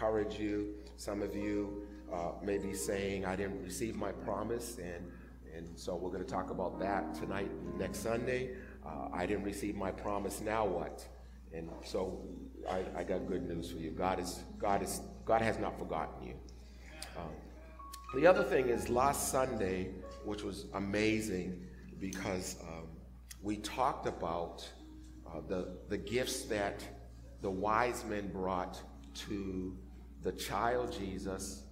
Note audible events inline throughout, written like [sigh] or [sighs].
encourage you. Some of you uh, may be saying, I didn't receive my promise, and, and so we're going to talk about that tonight, next Sunday. Uh, I didn't receive my promise, now what? And so, I, I got good news for you. God, is, God, is, God has not forgotten you. Um, the other thing is, last Sunday, which was amazing because um, we talked about uh, the, the gifts that the wise men brought to the child Jesus.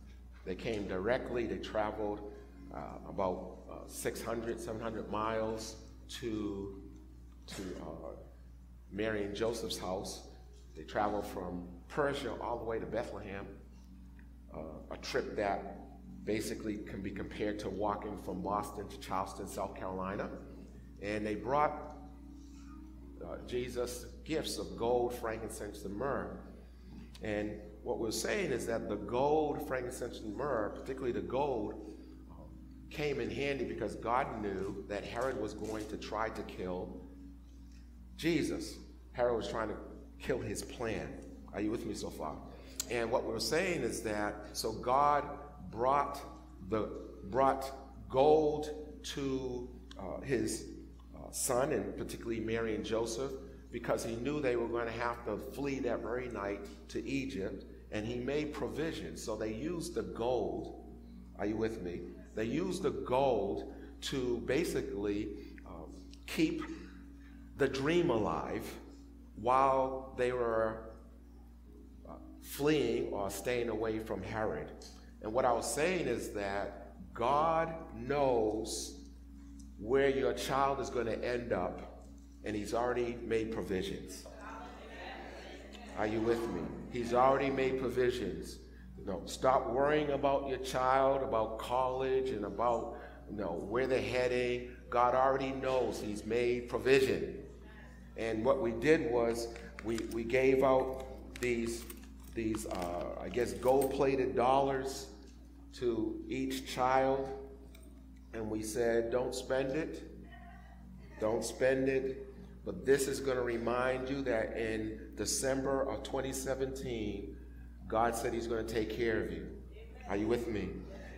They came directly, they traveled uh, about uh, 600, 700 miles to, to uh, Mary and Joseph's house. They traveled from Persia all the way to Bethlehem, uh, a trip that basically can be compared to walking from Boston to Charleston, South Carolina. And they brought uh, Jesus gifts of gold, frankincense, and myrrh. And what we're saying is that the gold, frankincense, and myrrh, particularly the gold, came in handy because God knew that Herod was going to try to kill Jesus. Herod was trying to kill his plan. Are you with me so far? And what we're saying is that so God brought the brought gold to uh, his uh, son and particularly Mary and Joseph because he knew they were going to have to flee that very night to Egypt and he made provision. So they used the gold. Are you with me? They used the gold to basically um, keep the dream alive while they were uh, fleeing or staying away from Herod. And what I was saying is that God knows where your child is going to end up, and He's already made provisions. Are you with me? He's already made provisions. You know, stop worrying about your child, about college, and about you know where they're heading. God already knows. He's made provision. And what we did was we, we gave out these these uh, I guess gold-plated dollars to each child, and we said, don't spend it, don't spend it. But this is going to remind you that in December of 2017, God said He's going to take care of you. Are you with me?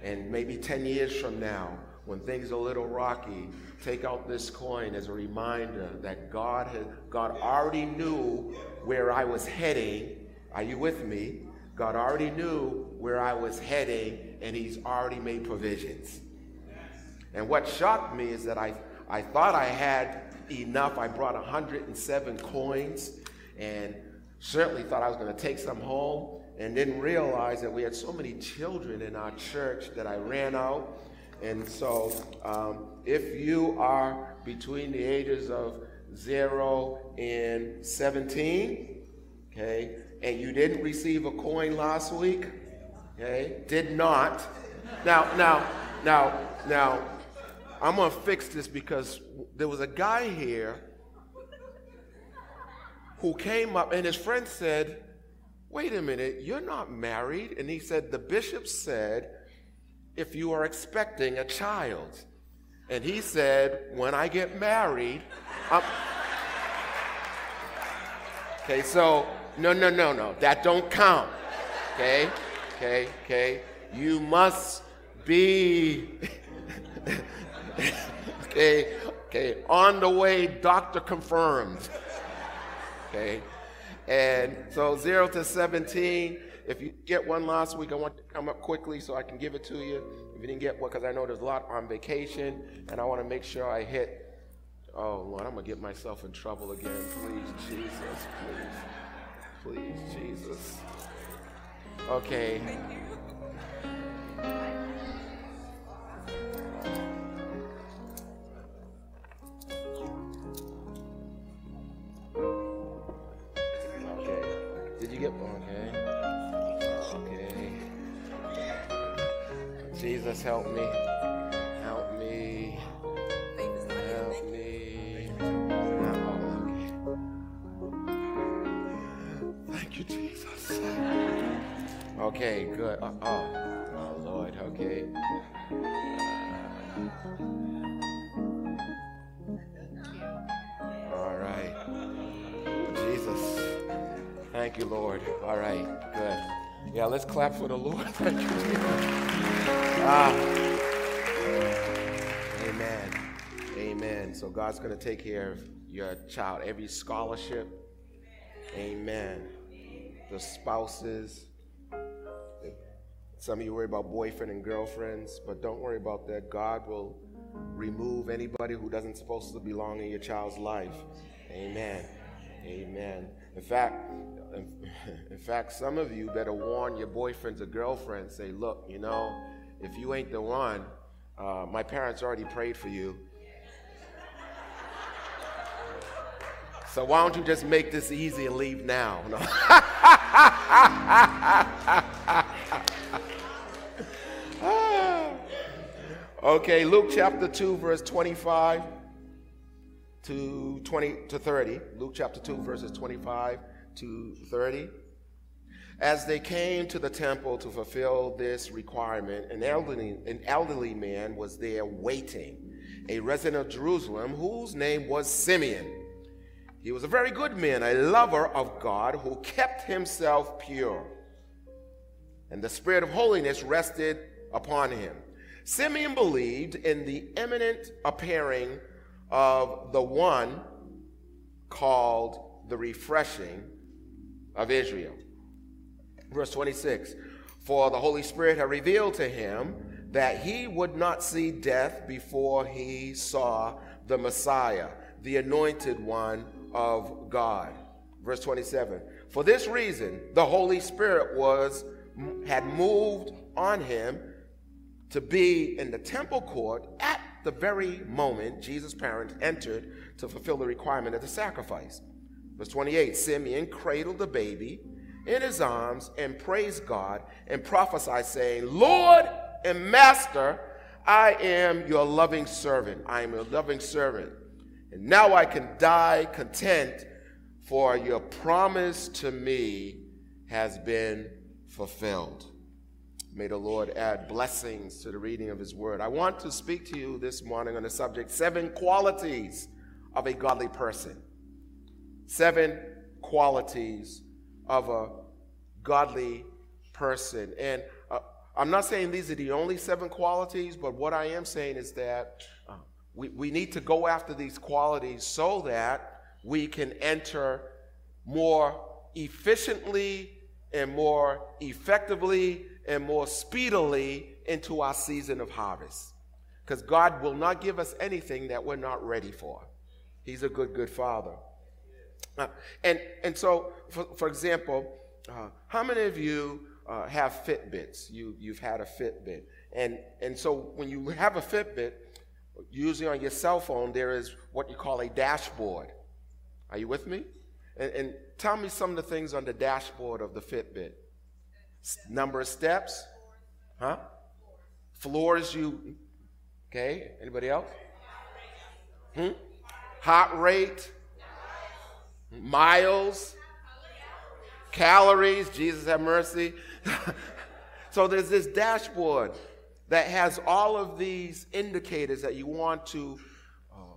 And maybe 10 years from now, when things are a little rocky, take out this coin as a reminder that God had, God already knew where I was heading. Are you with me? God already knew where I was heading, and He's already made provisions. And what shocked me is that I, I thought I had enough. I brought 107 coins and certainly thought I was going to take some home and didn't realize that we had so many children in our church that I ran out. And so, um, if you are between the ages of 0 and 17, okay, and you didn't receive a coin last week, okay, did not. Now, now, now, now, I'm going to fix this because there was a guy here who came up and his friend said, Wait a minute, you're not married. And he said, The bishop said, if you are expecting a child. And he said, When I get married, I'm. Okay, so no, no, no, no, that don't count. Okay, okay, okay. You must be. [laughs] okay, okay, on the way, doctor confirmed. Okay, and so 0 to 17, if you get one last week, I want to come up quickly so I can give it to you. If you didn't get one, because I know there's a lot on vacation, and I want to make sure I hit. Oh, Lord, I'm going to get myself in trouble again. Please, Jesus, please. Please, Jesus. Okay. Did you get okay? Okay. Jesus, help me. Help me. Help me. Oh, okay. Thank you, Jesus. Okay, good. Uh, oh, oh, Lord. Okay. All Thank you, Lord. All right, good. Yeah, let's clap for the Lord. [laughs] Thank you, Ah. Amen. Amen. So God's going to take care of your child, every scholarship. Amen. The spouses. Some of you worry about boyfriend and girlfriends, but don't worry about that. God will remove anybody who doesn't supposed to belong in your child's life. Amen. Amen. In fact, [laughs] in fact, some of you better warn your boyfriends or girlfriends. Say, look, you know, if you ain't the one, uh, my parents already prayed for you. So why don't you just make this easy and leave now? No. [laughs] okay, Luke chapter 2, verse 25 to 20 to 30. Luke chapter 2, verses 25 to 30. As they came to the temple to fulfill this requirement, an elderly, an elderly man was there waiting, a resident of Jerusalem whose name was Simeon. He was a very good man, a lover of God who kept himself pure. And the spirit of holiness rested upon him. Simeon believed in the imminent appearing of the one called the refreshing of Israel. Verse 26 For the Holy Spirit had revealed to him that he would not see death before he saw the Messiah, the anointed one of God. Verse 27 For this reason, the Holy Spirit was had moved on him to be in the temple court at the very moment Jesus' parents entered to fulfill the requirement of the sacrifice. Verse 28 Simeon cradled the baby in his arms and praised God and prophesied, saying, Lord and Master, I am your loving servant. I am your loving servant. And now I can die content, for your promise to me has been fulfilled. May the Lord add blessings to the reading of His Word. I want to speak to you this morning on the subject seven qualities of a godly person. Seven qualities of a godly person. And uh, I'm not saying these are the only seven qualities, but what I am saying is that uh, we, we need to go after these qualities so that we can enter more efficiently and more effectively and more speedily into our season of harvest. Because God will not give us anything that we're not ready for. He's a good, good father. Uh, and, and so, for, for example, uh, how many of you uh, have Fitbits? You, you've had a Fitbit. And, and so when you have a Fitbit, usually on your cell phone, there is what you call a dashboard. Are you with me? And, and tell me some of the things on the dashboard of the Fitbit. Number of steps? Huh? Floors you. Okay. Anybody else? Hmm? Heart rate. Miles. Calories. Jesus have mercy. [laughs] so there's this dashboard that has all of these indicators that you want to uh,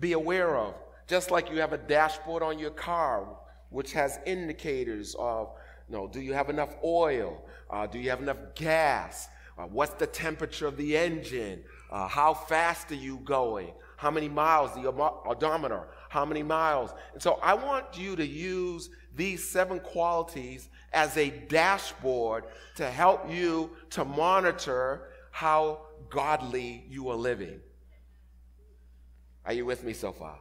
be aware of. Just like you have a dashboard on your car, which has indicators of no, do you have enough oil? Uh, do you have enough gas? Uh, what's the temperature of the engine? Uh, how fast are you going? How many miles? The odometer. How many miles? And so I want you to use these seven qualities as a dashboard to help you to monitor how godly you are living. Are you with me so far?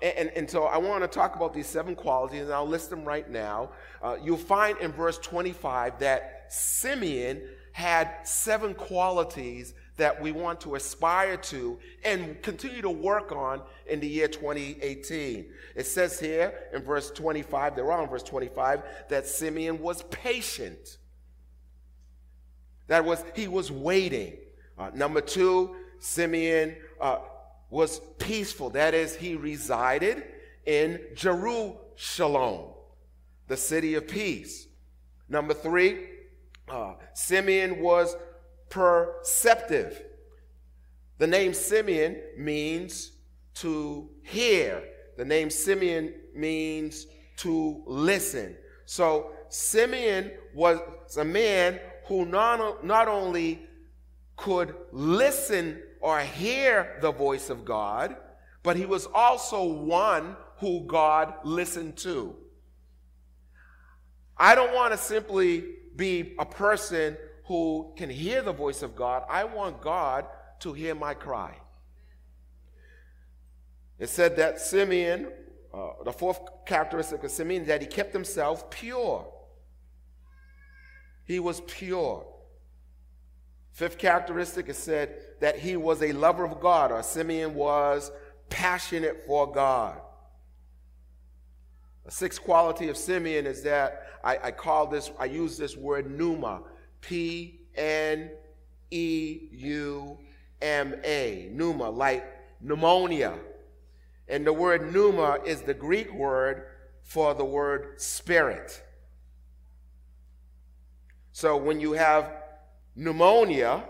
And, and, and, so I want to talk about these seven qualities, and I'll list them right now. Uh, you'll find in verse 25 that Simeon had seven qualities that we want to aspire to and continue to work on in the year 2018. It says here in verse 25, they're on verse 25, that Simeon was patient. That was, he was waiting. Uh, number two, Simeon uh, was peaceful. That is, he resided in Jerusalem, the city of peace. Number three, uh, Simeon was perceptive. The name Simeon means to hear. The name Simeon means to listen. So Simeon was a man who not, not only could listen or hear the voice of God, but he was also one who God listened to. I don't want to simply be a person who can hear the voice of God. I want God to hear my cry. It said that Simeon, uh, the fourth characteristic of Simeon, that he kept himself pure. He was pure. Fifth characteristic, it said that he was a lover of God, or Simeon was passionate for God. The sixth quality of Simeon is that I, I call this, I use this word pneuma, P N E U M A, pneuma, like pneumonia. And the word pneuma is the Greek word for the word spirit. So when you have pneumonia,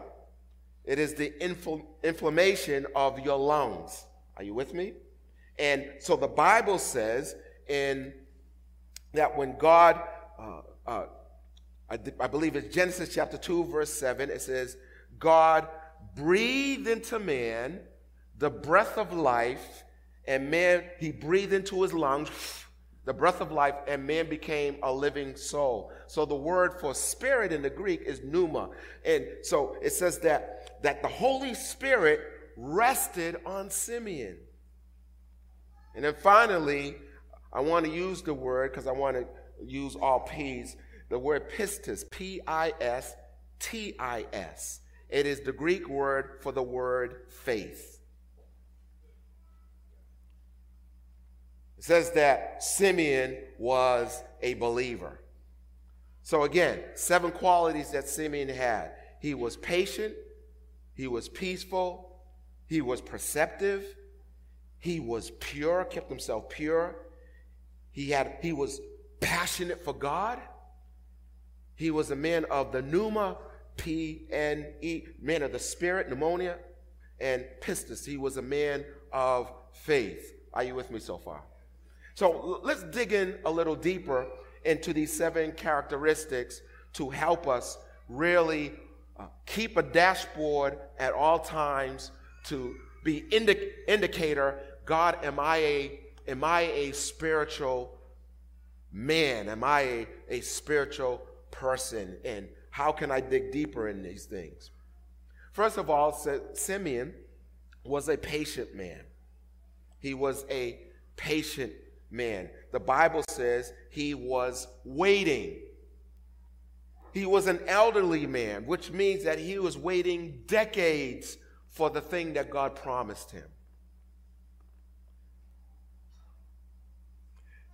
it is the infl- inflammation of your lungs. Are you with me? And so the Bible says in that when God, uh, uh, I, I believe it's Genesis chapter 2, verse 7, it says, God breathed into man the breath of life, and man, he breathed into his lungs [sighs] the breath of life, and man became a living soul. So the word for spirit in the Greek is pneuma. And so it says that, that the Holy Spirit rested on Simeon. And then finally, I want to use the word because I want to use all P's, the word pistis, P I S T I S. It is the Greek word for the word faith. It says that Simeon was a believer. So, again, seven qualities that Simeon had he was patient, he was peaceful, he was perceptive, he was pure, kept himself pure, he, had, he was passionate for God, he was a man of the pneuma, P N E, man of the spirit, pneumonia, and pistis. He was a man of faith. Are you with me so far? So let's dig in a little deeper into these seven characteristics to help us really uh, keep a dashboard at all times to be indi- indicator god am i a am i a spiritual man am i a, a spiritual person and how can i dig deeper in these things first of all simeon was a patient man he was a patient man. The Bible says he was waiting. He was an elderly man, which means that he was waiting decades for the thing that God promised him.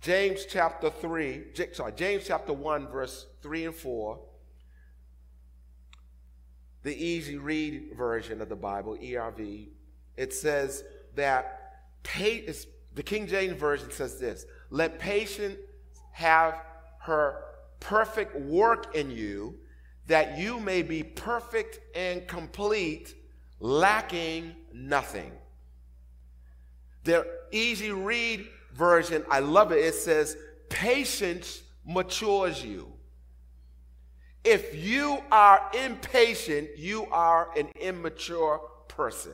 James chapter 3, sorry, James chapter 1, verse 3 and 4, the easy read version of the Bible, ERV, it says that the King James Version says this Let patience have her perfect work in you, that you may be perfect and complete, lacking nothing. The easy read version, I love it. It says, Patience matures you. If you are impatient, you are an immature person.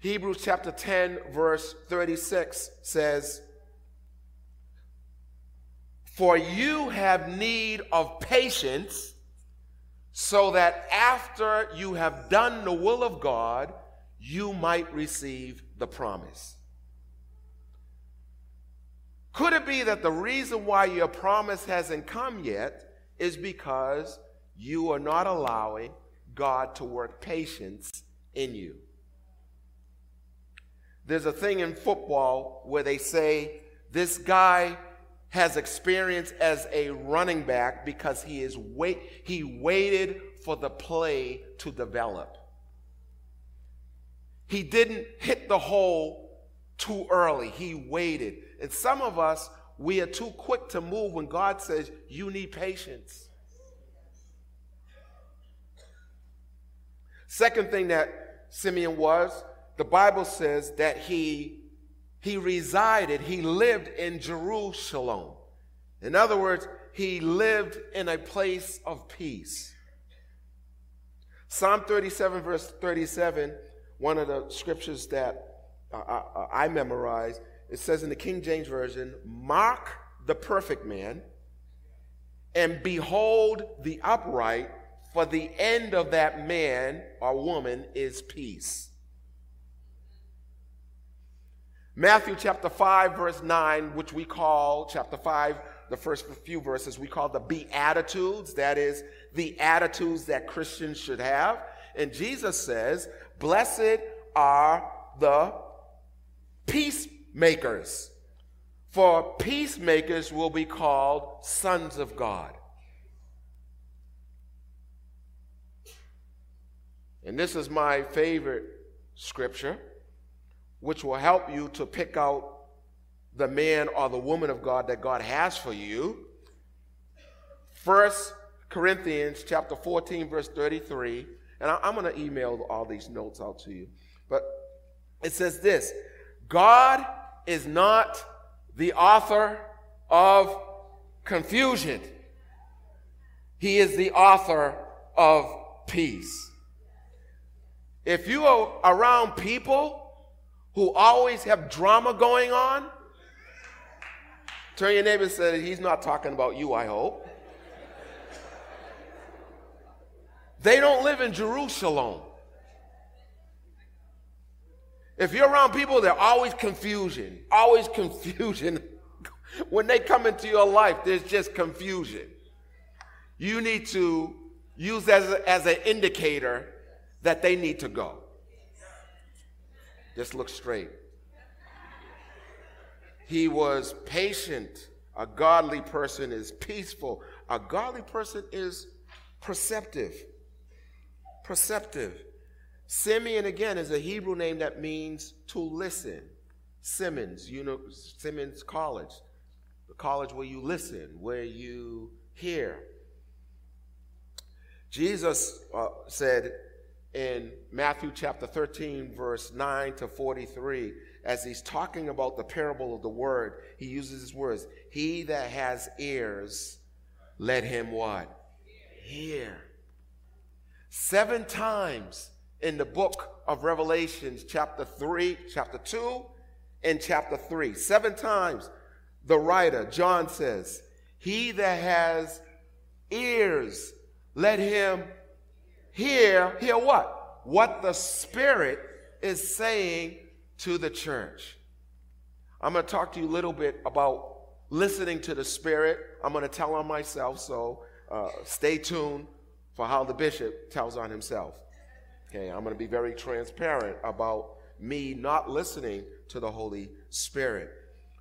Hebrews chapter 10, verse 36 says, For you have need of patience, so that after you have done the will of God, you might receive the promise. Could it be that the reason why your promise hasn't come yet is because you are not allowing God to work patience in you? There's a thing in football where they say this guy has experience as a running back because he is wait he waited for the play to develop. He didn't hit the hole too early. He waited. And some of us we are too quick to move when God says you need patience. Second thing that Simeon was, the Bible says that he he resided, he lived in Jerusalem. In other words, he lived in a place of peace. Psalm 37, verse 37, one of the scriptures that I, I, I memorized, it says in the King James Version, Mark the perfect man, and behold the upright, for the end of that man or woman is peace. Matthew chapter 5, verse 9, which we call, chapter 5, the first few verses, we call the Beatitudes. That is, the attitudes that Christians should have. And Jesus says, Blessed are the peacemakers, for peacemakers will be called sons of God. And this is my favorite scripture which will help you to pick out the man or the woman of God that God has for you. First Corinthians chapter 14, verse 33. And I, am going to email all these notes out to you. But it says this God is not the author of confusion, He is the author of peace. If you are around people who always have drama going on? Turn your neighbor and say, He's not talking about you, I hope. They don't live in Jerusalem. If you're around people, they're always confusion, always confusion. [laughs] when they come into your life, there's just confusion. You need to use as, a, as an indicator that they need to go. Just look straight. He was patient. A godly person is peaceful. A godly person is perceptive. Perceptive. Simeon, again, is a Hebrew name that means to listen. Simmons, you know, Simmons College, the college where you listen, where you hear. Jesus uh, said, in Matthew chapter 13, verse 9 to 43, as he's talking about the parable of the word, he uses his words He that has ears, let him what? Hear. Seven times in the book of Revelations, chapter 3, chapter 2, and chapter 3. Seven times the writer, John says, He that has ears, let him hear, hear what? What the Spirit is saying to the church. I'm going to talk to you a little bit about listening to the Spirit. I'm going to tell on myself, so uh, stay tuned for how the bishop tells on himself. Okay, I'm going to be very transparent about me not listening to the Holy Spirit.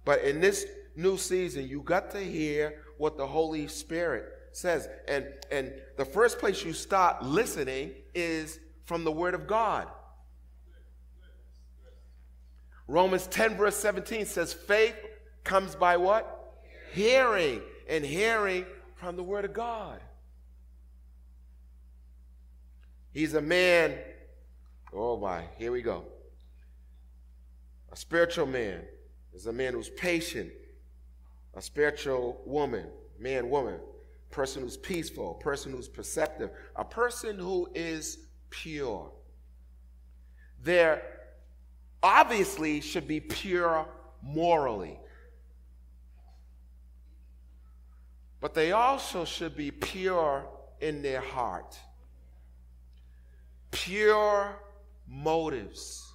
But in this new season, you got to hear what the Holy Spirit says. And, and the first place you start listening is from the Word of God. Romans 10, verse 17 says, faith comes by what? Hearing. And hearing from the Word of God. He's a man. Oh my, here we go. A spiritual man is a man who's patient. A spiritual woman, man, woman, person who's peaceful, a person who's perceptive, a person who is pure. There obviously should be pure morally. But they also should be pure in their heart. Pure motives.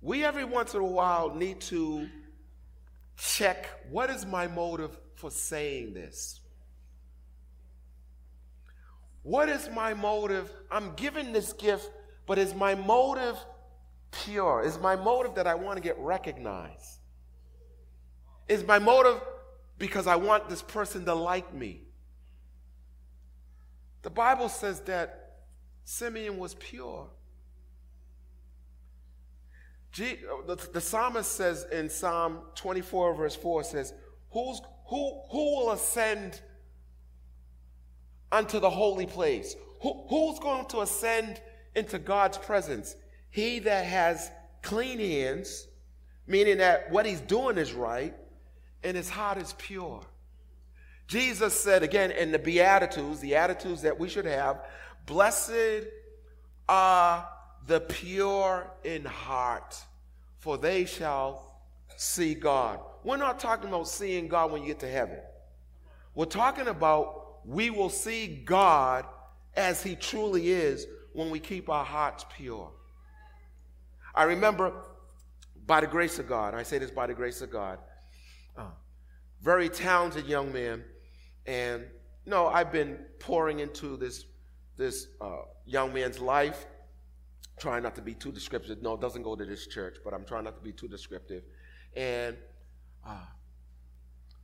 We every once in a while need to check what is my motive for saying this? What is my motive? I'm giving this gift, but is my motive pure? Is my motive that I want to get recognized? Is my motive because I want this person to like me? The Bible says that Simeon was pure. the, the psalmist says in Psalm 24, verse 4, says, Who's, who, who will ascend unto the holy place? Who, who's going to ascend into God's presence? He that has clean hands, meaning that what he's doing is right, and his heart is pure. Jesus said again in the Beatitudes, the attitudes that we should have, blessed are the pure in heart, for they shall see God. We're not talking about seeing God when you get to heaven. We're talking about we will see God as He truly is when we keep our hearts pure. I remember, by the grace of God, I say this by the grace of God, uh, very talented young man, and you know, I've been pouring into this this uh, young man's life, trying not to be too descriptive. No, it doesn't go to this church, but I'm trying not to be too descriptive. And uh,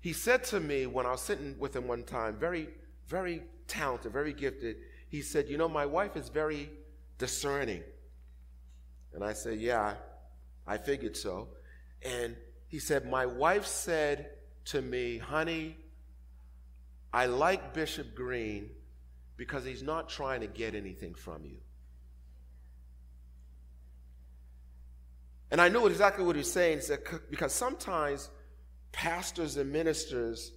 he said to me when I was sitting with him one time, very, very talented, very gifted, he said, You know, my wife is very discerning. And I said, Yeah, I figured so. And he said, My wife said to me, Honey, I like Bishop Green because he's not trying to get anything from you. And I knew exactly what he was saying. He said, because sometimes pastors and ministers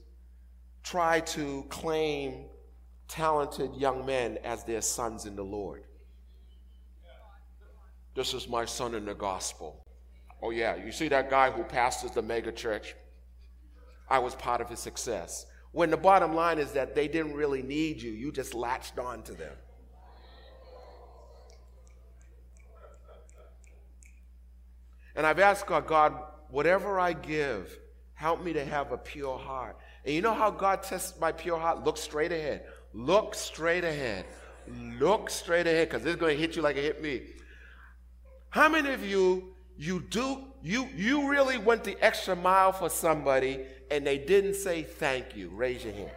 try to claim talented young men as their sons in the Lord. This is my son in the gospel. Oh, yeah, you see that guy who pastors the mega church? I was part of his success. When the bottom line is that they didn't really need you, you just latched on to them. And I've asked God, God, whatever I give, help me to have a pure heart. And you know how God tests my pure heart? Look straight ahead. Look straight ahead. Look straight ahead because it's going to hit you like it hit me. How many of you you do you you really went the extra mile for somebody and they didn't say thank you? Raise your hand.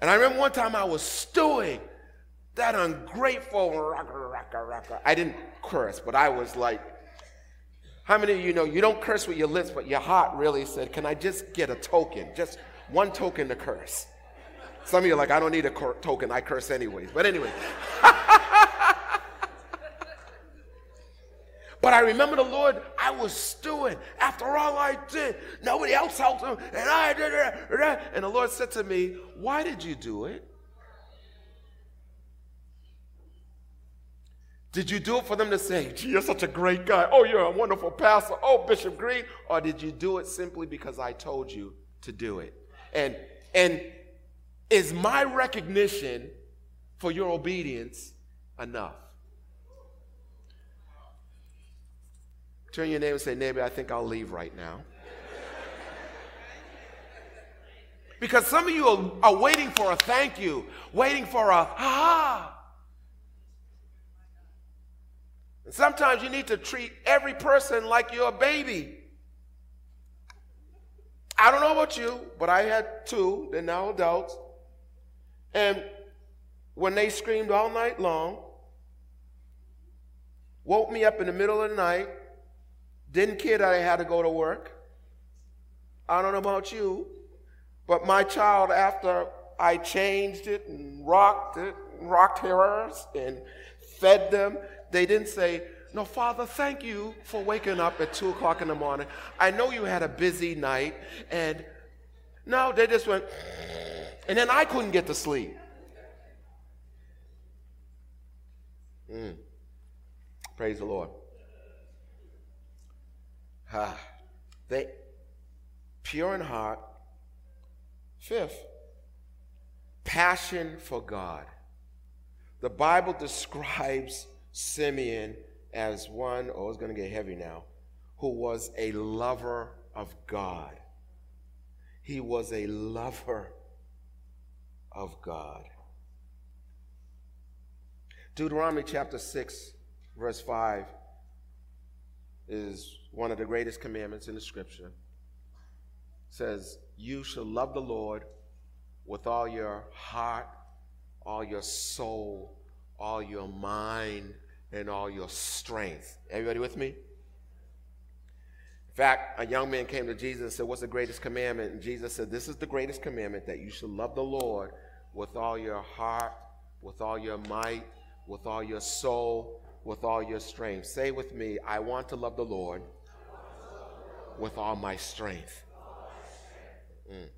And I remember one time I was stewing that ungrateful. I didn't curse, but I was like, how many of you know you don't curse with your lips, but your heart really said, Can I just get a token? Just one token to curse. Some of you are like, I don't need a cur- token, I curse anyways. But anyway. [laughs] But I remember the Lord, I was stewing. After all I did, nobody else helped him, and I did it. And the Lord said to me, Why did you do it? Did you do it for them to say, Gee, you're such a great guy. Oh, you're a wonderful pastor. Oh, Bishop Green. Or did you do it simply because I told you to do it? And and is my recognition for your obedience enough? Turn your name and say, Neighbor, I think I'll leave right now. because some of you are, are, waiting for a thank you, waiting for a ha. And sometimes you need to treat every person like you're a baby. I don't know about you, but I had two, they're now adults. And when they screamed all night long, woke me up in the middle of the night, didn't care that I had to go to work. I don't know about you, but my child, after I changed it and rocked it, rocked hers and fed them, they didn't say, No, Father, thank you for waking up at 2 o'clock in the morning. I know you had a busy night. And no, they just went, and then I couldn't get to sleep. Mm. Praise the Lord. Ah, they pure in heart. Fifth, passion for God. The Bible describes Simeon as one, oh, it's going to get heavy now, who was a lover of God. He was a lover of God. Deuteronomy chapter 6, verse 5 is one of the greatest commandments in the scripture. It says, You shall love the Lord with all your heart, all your soul, all your mind, and all your strength. Everybody with me? In fact, a young man came to Jesus and said, What's the greatest commandment? And Jesus said, This is the greatest commandment that you should love the Lord with all your heart, with all your might, with all your soul, with all your strength. Say with me, I want to love the Lord with all my strength. Mm.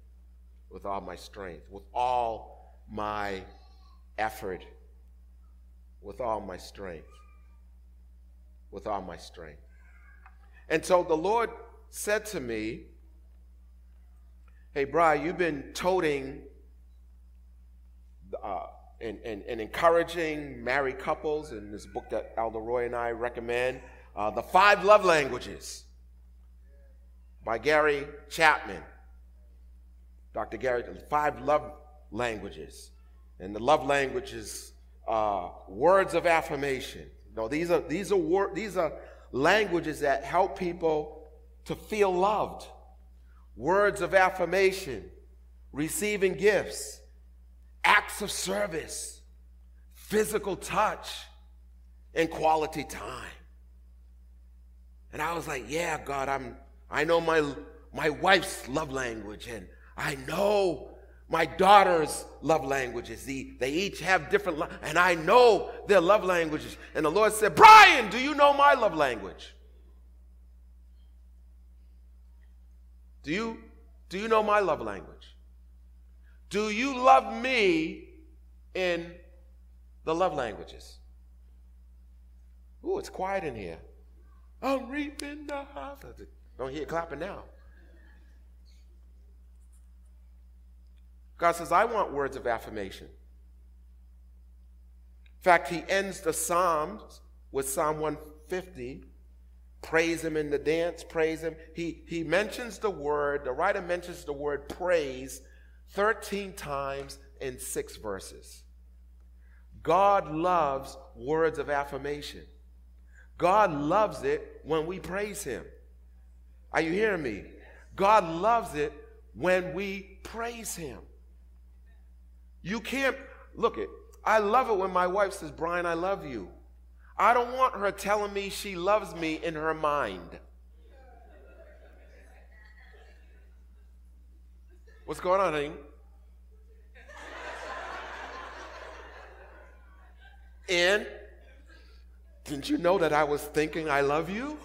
With all my strength, with all my effort, with all my strength. With all my strength. And so the Lord said to me, Hey, Brian, you've been toting uh, and, and, and, encouraging married couples in this book that Elder Roy and I recommend, uh, The Five Love Languages by Gary Chapman. Dr. Gary, the five love languages. And the love languages, uh, words of affirmation. No, these are, these, are wor- these are languages that help people to feel loved. Words of affirmation, receiving gifts, acts of service, physical touch, and quality time. And I was like, yeah, God, I'm I know my my wife's love language and I know my daughter's love languages. The, they each have different, and I know their love languages. And the Lord said, Brian, do you know my love language? Do you, do you know my love language? Do you love me in the love languages? Ooh, it's quiet in here. I'm reaping the harvest. Don't hear clapping now. God says, I want words of affirmation. In fact, he ends the Psalms with Psalm 150. Praise him in the dance, praise him. He, he mentions the word, the writer mentions the word praise 13 times in six verses. God loves words of affirmation. God loves it when we praise him. Are you hearing me? God loves it when we praise him. You can't look it. I love it when my wife says, Brian, I love you. I don't want her telling me she loves me in her mind. What's going on, honey? and didn't you know that I was thinking I love you?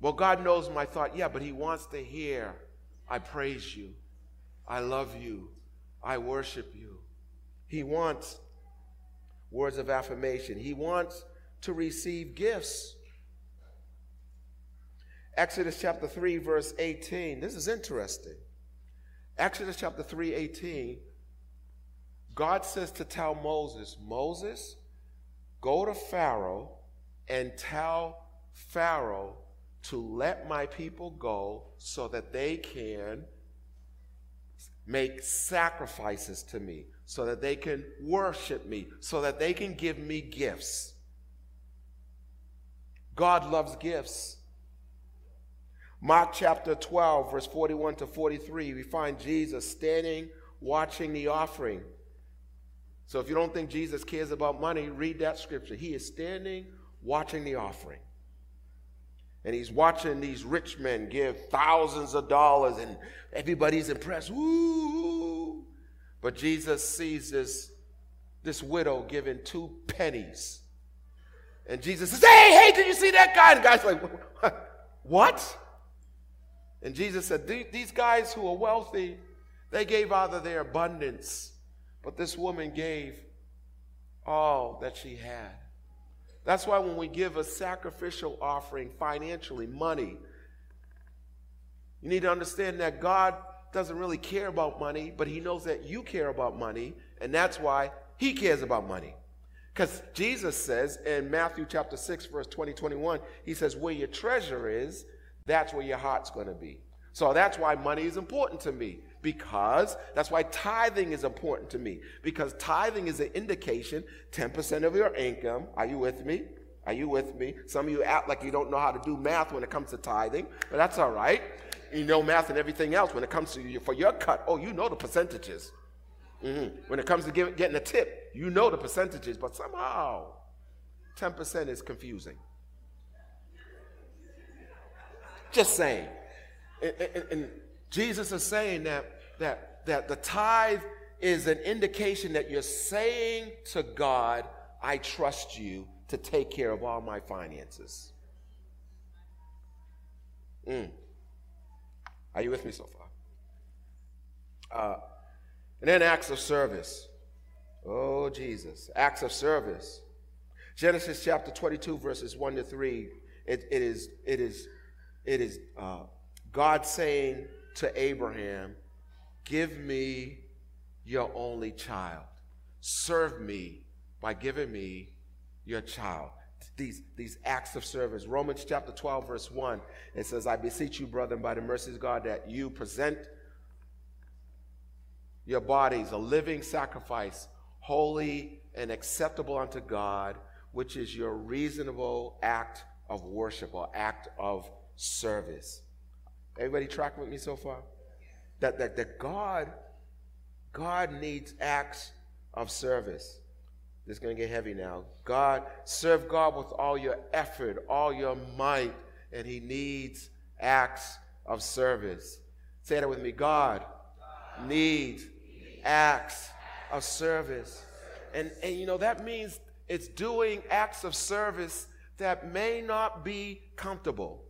Well, God knows my thought. Yeah, but He wants to hear, I praise you. I love you. I worship you. He wants words of affirmation. He wants to receive gifts. Exodus chapter 3, verse 18. This is interesting. Exodus chapter 3, 18. God says to tell Moses, Moses, go to Pharaoh and tell Pharaoh to let my people go so that they can make sacrifices to me so that they can worship me, so that they can give me gifts. God loves gifts. Mark chapter 12, verse 41 to 43, we find Jesus standing watching the offering. So if you don't think Jesus cares about money, read that scripture. He is standing watching the offering. And he's watching these rich men give thousands of dollars, and everybody's impressed. Woo! But Jesus sees this, this widow giving two pennies. And Jesus says, Hey, hey, did you see that guy? And the guy's like, [laughs] What? And Jesus said, These guys who are wealthy, they gave out of their abundance, but this woman gave all that she had. That's why when we give a sacrificial offering financially, money, you need to understand that God doesn't really care about money, but He knows that you care about money, and that's why He cares about money. Because Jesus says in Matthew chapter 6, verse 20, 21, he says, Where your treasure is, that's where your heart's going to be. So that's why money is important to me. Because that's why tithing is important to me. Because tithing is an indication 10% of your income. Are you with me? Are you with me? Some of you act like you don't know how to do math when it comes to tithing, but that's all right. You know math and everything else when it comes to you for your cut. Oh, you know the percentages. Mm-hmm. When it comes to give, getting a tip, you know the percentages, but somehow 10% is confusing. Just saying. And, and, and Jesus is saying that, that, that the tithe is an indication that you're saying to God, I trust you to take care of all my finances. Mm. Are you with me so far? Uh, and then acts of service. Oh, Jesus. Acts of service. Genesis chapter 22, verses 1 to 3. It, it is, it is, it is uh, God saying to Abraham, Give me your only child. Serve me by giving me your child. These, these acts of service. Romans chapter 12, verse 1, it says, I beseech you, brethren, by the mercies of God, that you present your bodies a living sacrifice, holy and acceptable unto God, which is your reasonable act of worship or act of service. Everybody track with me so far? That, that, that God, God needs acts of service. This is going to get heavy now. God, serve God with all your effort, all your might, and He needs acts of service. Say that with me. God, needs acts of service. And, and you know, that means it's doing acts of service that may not be comfortable.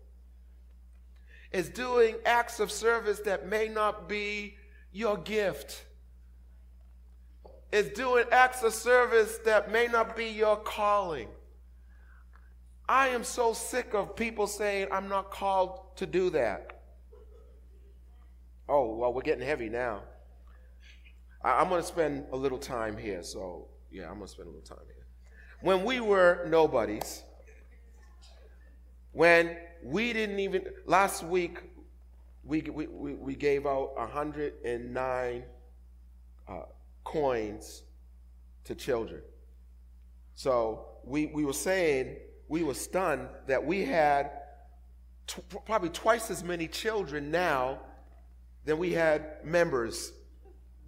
It's doing acts of service that may not be your gift. is doing acts of service that may not be your calling. I am so sick of people saying, I'm not called to do that. Oh, well, we're getting heavy now. I, am going to spend a little time here. So, yeah, I'm going to spend a little time here. When we were nobodies, when we didn't even, last week, we, we, we gave out 109 uh, coins to children. So we, we were saying, we were stunned that we had probably twice as many children now than we had members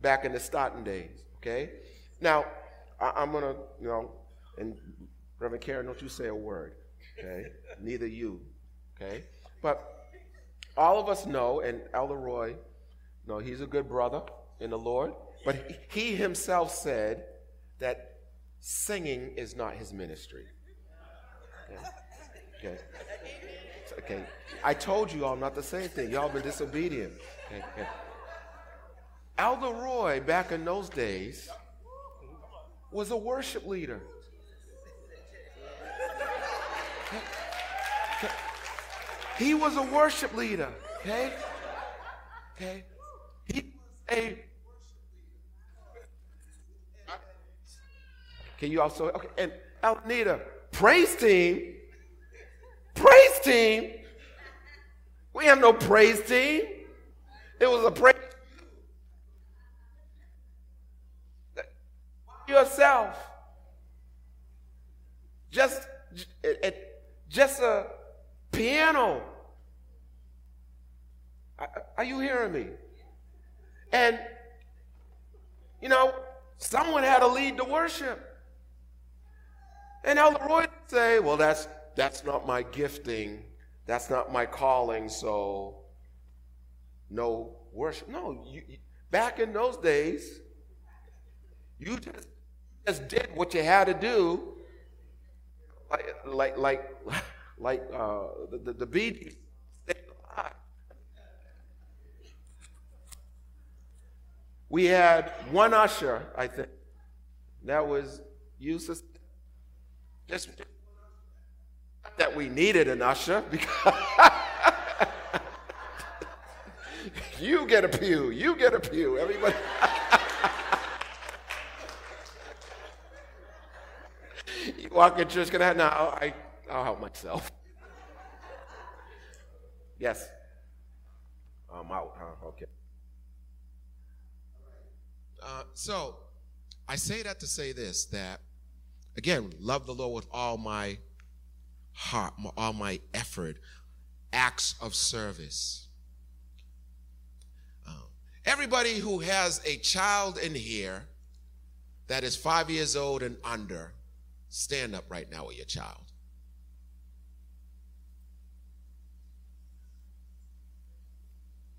back in the starting days. Okay? Now, I, am going to, you know, and Reverend Karen, don't you say a word. Okay? Neither you. Okay? But all of us know, and Elder Roy, no, he's a good brother in the Lord, but he, himself said that singing is not his ministry. Okay? Okay. Okay. I told you all not the same thing. Y'all been disobedient. Okay. okay. Elder Roy, back in those days, was a worship leader. He was a worship leader, okay? Okay? He was a Can you also okay and Alnita, praise team. Praise team. We have no praise team. It was a praise yourself. Just, just a piano. Are you hearing me? And, you know, someone had to lead the worship. And Elder Roy would say, well, that's, that's not my gifting. That's not my calling, so no worship. No, you, back in those days, you just just did what you had to do, like like like, [laughs] uh, the, the, the We had one usher, I think, that was used just that we needed an usher because [laughs] you get a pew, you get a pew, everybody. [laughs] walk in church. Can I? No, I, I'll help myself. Yes. I'm out. Huh? Okay. Uh, so, I say that to say this that, again, love the Lord with all my heart, all my effort, acts of service. Um, everybody who has a child in here that is five years old and under, stand up right now with your child.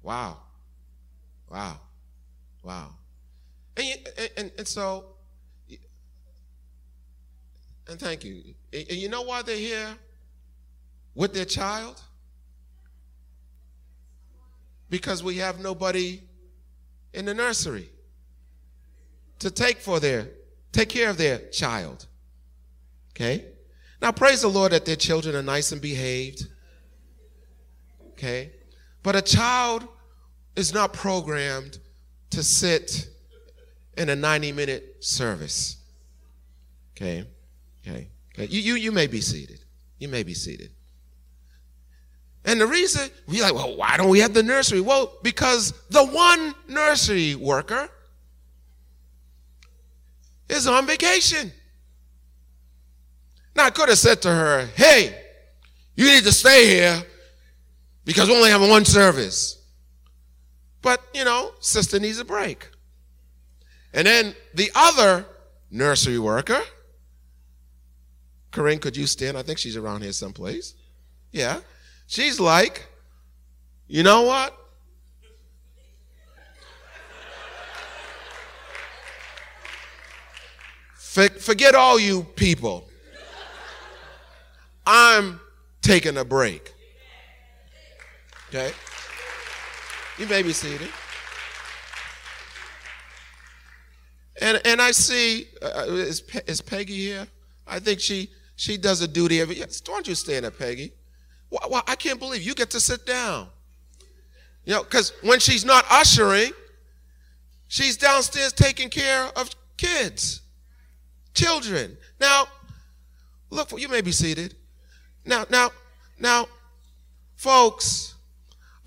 Wow. Wow. Wow. And, and, and so, and thank you. And you know why they're here with their child? Because we have nobody in the nursery to take for their take care of their child. Okay? Now praise the Lord that their children are nice and behaved. Okay? But a child is not programmed to sit in a 90 minute service. Okay? Okay? okay. You, you, you may be seated. You may be seated. And the reason, we're like, well, why don't we have the nursery? Well, because the one nursery worker is on vacation. Now, I could have said to her, hey, you need to stay here because we only have one service. But, you know, sister needs a break. And then the other nursery worker, Corinne, could you stand? I think she's around here someplace. Yeah. She's like, you know what? Forget all you people. I'm taking a break. Okay? You may be seated. And, and I see, uh, uh is, is Peggy here? I think she, she does a duty every yes, Don't you stand up, Peggy? Why, why, I can't believe you get to sit down. You know, because when she's not ushering, she's downstairs taking care of kids, children. Now, look, you may be seated. Now, now, now, folks,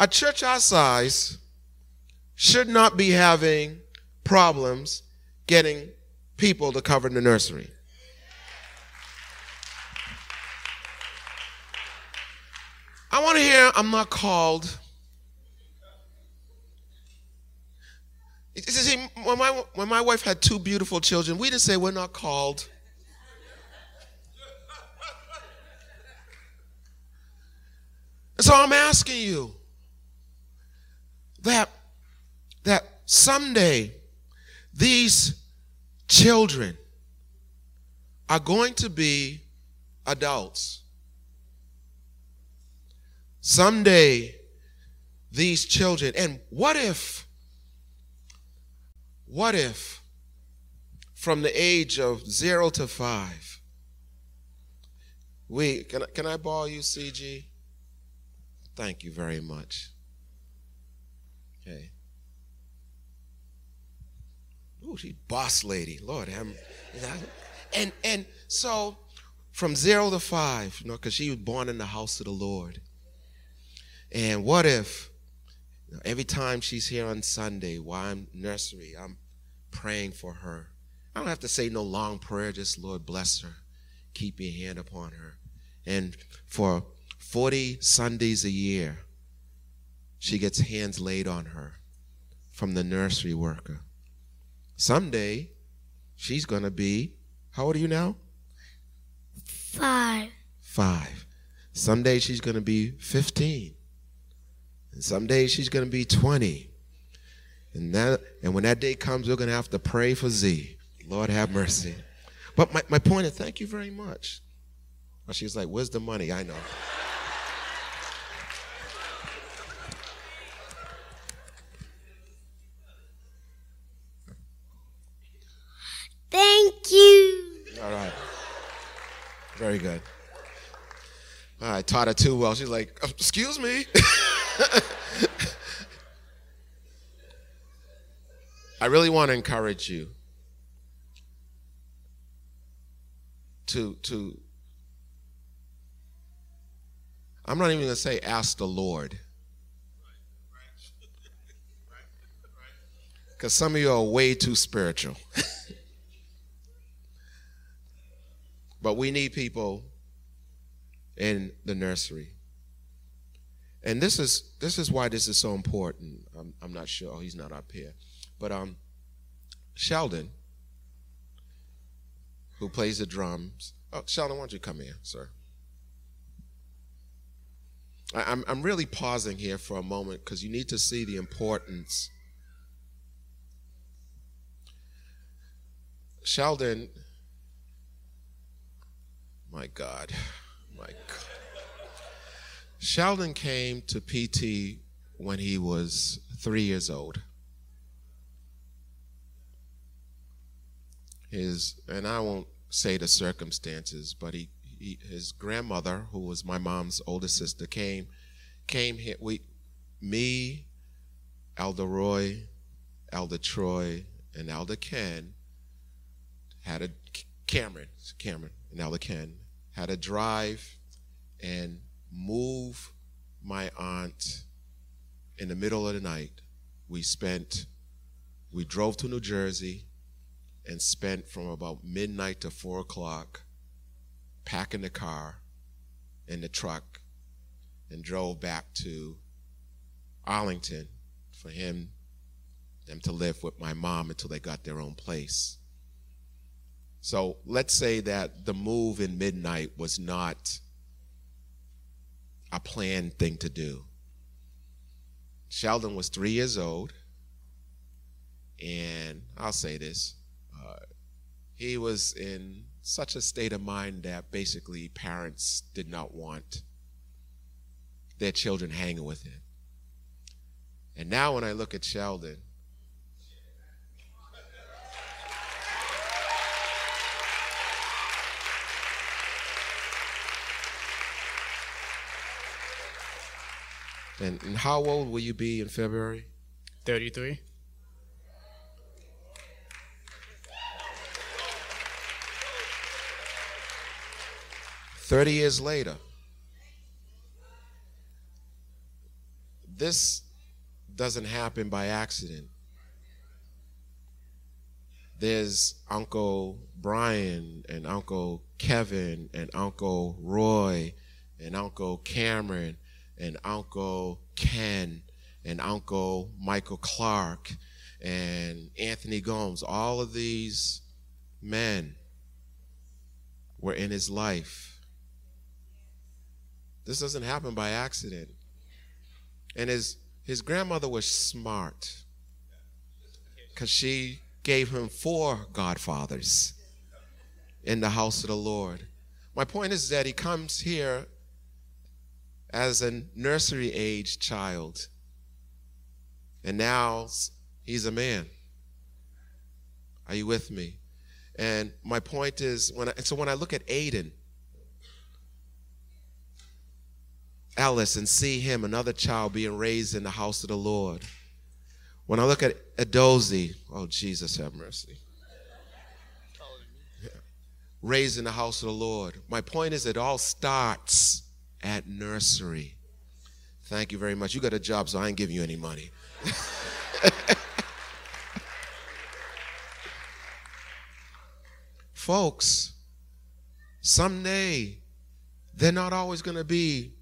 a church our size should not be having problems getting people to cover the nursery. I want to hear I'm not called. See, when my, when my wife had two beautiful children, we didn't say we're not called. so I'm asking you that, that someday these children are going to be adults. Someday, these children, and what if, what if from the age of zero to five, we, can, can I borrow you, CG? Thank you very much. Okay. Oh, she's boss lady. Lord, I'm, and and so from zero to five, you know, because she was born in the house of the Lord. And what if you know, every time she's here on Sunday while I'm nursery, I'm praying for her. I don't have to say no long prayer, just Lord bless her. Keep your hand upon her. And for 40 Sundays a year, she gets hands laid on her from the nursery worker. Someday, she's going to be, how old are you now? Five. Five. Someday she's going to be 15. And someday she's going to be 20. And, that, and when that day comes, we're going to have to pray for Z. Lord have mercy. But my, my point is, thank you very much. She was like, where's the money? I know. Thank you. All right. Very good. All right, taught her too well. She's like, uh, excuse me. [laughs] I really want to encourage you to to I'm not even going to say ask the Lord. [laughs] Because some of you are way too spiritual. [laughs] but we need people in the nursery. And this is this is why this is so important. I'm, I'm not sure. Oh, he's not up here. But um, Sheldon, who plays the drums. Oh, Sheldon, why don't you come here, sir? I, I'm, I'm really pausing here for a moment because you need to see the importance. Sheldon, my God, my God. Sheldon came to PT when he was three years old. His, and I won't say the circumstances, but he, he his grandmother, who was my mom's older sister, came came here. We, me, Elder Roy, Elder Troy, and Elder Ken had a Cameron, Cameron, and Elder Ken had a drive and move my aunt in the middle of the night. We spent, we drove to New Jersey and spent from about midnight to four o'clock packing the car in the truck and drove back to Arlington for him them to live with my mom until they got their own place. So let's say that the move in midnight was not a planned thing to do. Sheldon was three years old, and I'll say this uh, he was in such a state of mind that basically parents did not want their children hanging with him. And now when I look at Sheldon, and, and how old will you be in February? 33. Thirty years later, this doesn't happen by accident. There's Uncle Brian and Uncle Kevin and Uncle Roy and Uncle Cameron and Uncle Ken and Uncle Michael Clark and Anthony Gomes. All of these men were in his life. This doesn't happen by accident. And his, his grandmother was smart because she gave him four godfathers in the house of the Lord. My point is that he comes here as a nursery age child, and now he's a man. Are you with me? And my point is, when I, so when I look at Aiden, Ellis and see him, another child being raised in the house of the Lord. When I look at Adozi, oh, Jesus have mercy. Raised in the house of the Lord. My point is, it all starts at nursery. Thank you very much. You got a job, so I ain't giving you any money. [laughs] Folks, someday they're not always going to be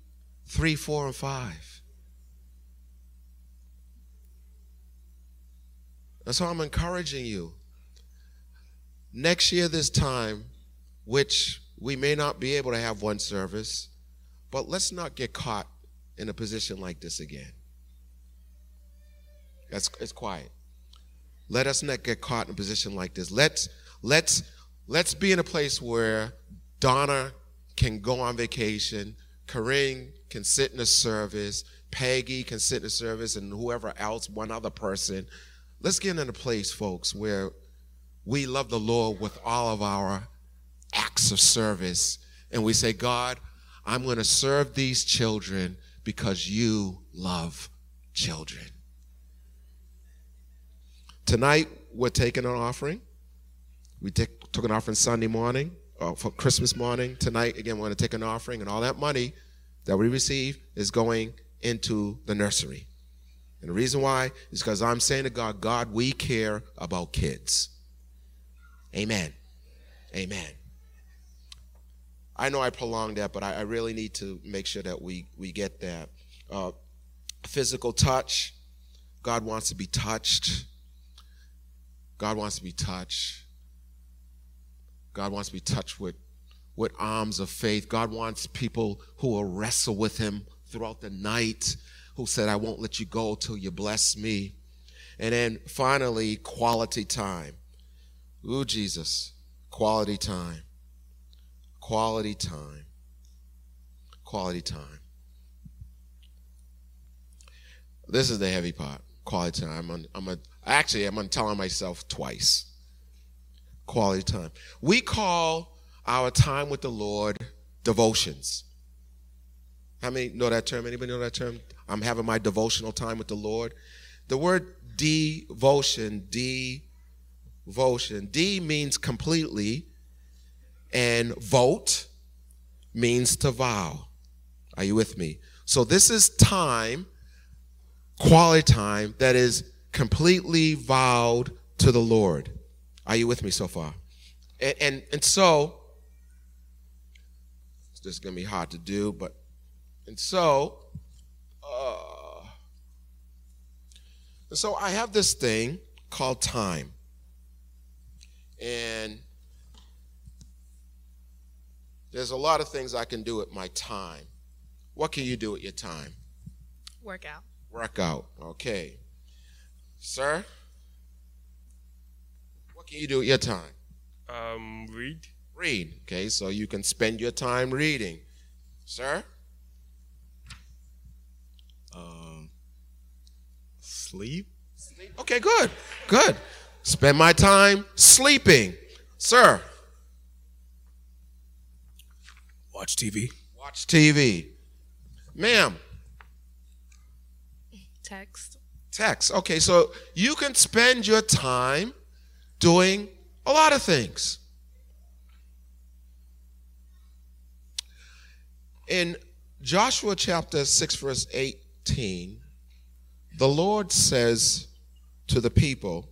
three, four, and five. And so I'm encouraging you. Next year, this time, which we may not be able to have one service, but let's not get caught in a position like this again. That's it's quiet. Let us not get caught in a position like this. Let's let's let's be in a place where Donna can go on vacation, Corinne can sit in the service, Peggy can sit in the service, and whoever else, one other person. Let's get in a place, folks, where we love the Lord with all of our acts of service. And we say, God, I'm going to serve these children because you love children. Tonight, we're taking an offering. We took an offering Sunday morning. uh, for Christmas morning tonight. Again, we're going to take an offering, and all that money that we receive is going into the nursery. And the reason why is because I'm saying to God, God, we care about kids. Amen. Amen. I know I prolonged that, but I, I really need to make sure that we, we get that. Uh, physical touch. God wants to be touched. God wants to be touched. God wants to be touched with, with arms of faith. God wants people who will wrestle with Him throughout the night, who said, I won't let you go till you bless me. And then finally, quality time. Ooh, Jesus, quality time. Quality time. Quality time. This is the heavy part. Quality time. I'm, I'm actually, I'm telling myself twice. Quality time. We call our time with the Lord devotions. How many know that term? Anybody know that term? I'm having my devotional time with the Lord. The word devotion, devotion, D means completely, and vote means to vow. Are you with me? So this is time, quality time, that is completely vowed to the Lord. Are you with me so far? And, and, and so, this is to be hard to do, but, and so, uh, and so I have this thing called time. And there's a lot of things I can do with my time. What can you do with your time? Workout. Workout. Okay. Sir? What can you do with your time? Um, read. Read. Okay, so you can spend your time reading. Sir? Um, sleep. Okay, good. Good. Spend my time sleeping. Sir? Watch TV. Watch TV. Ma'am? Text. Text. Okay, so you can spend your time doing a lot of things. In Joshua chapter 6, verse 18, the Lord says to the people,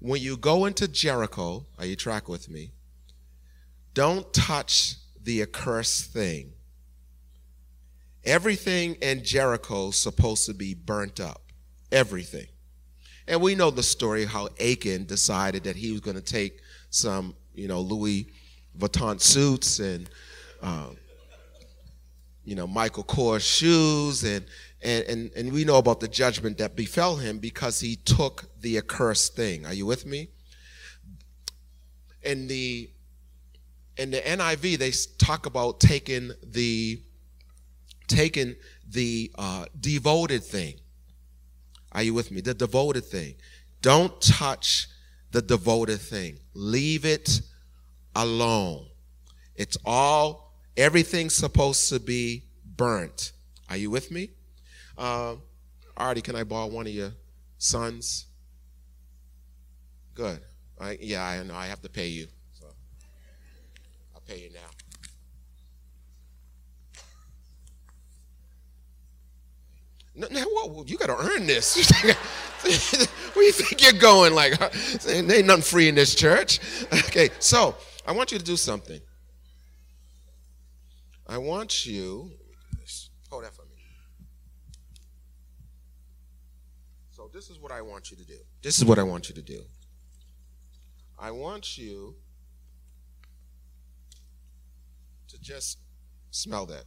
When you go into Jericho, are you track with me? Don't touch the accursed thing. Everything in Jericho is supposed to be burnt up. Everything. And we know the story how Achan decided that he was going to take some, you know, Louis Vuitton suits and, um, you know, Michael Kors shoes, and, and and and we know about the judgment that befell him because he took the accursed thing. Are you with me? In the in the NIV, they talk about taking the taking the uh, devoted thing. Are you with me? The devoted thing. Don't touch the devoted thing. Leave it alone. It's all, everything's supposed to be burnt. Are you with me? Uh, Artie, can I borrow one of your sons? Good. I, yeah, I know. I have to pay you. Pay you now. No, now what? You got to earn this. [laughs] Where you think you're going? Like, uh, there ain't nothing free in this church. Okay, so I want you to do something. I want you. Hold that for me. So this is what I want you to do. This is what I want you to do. I want you to just smell that.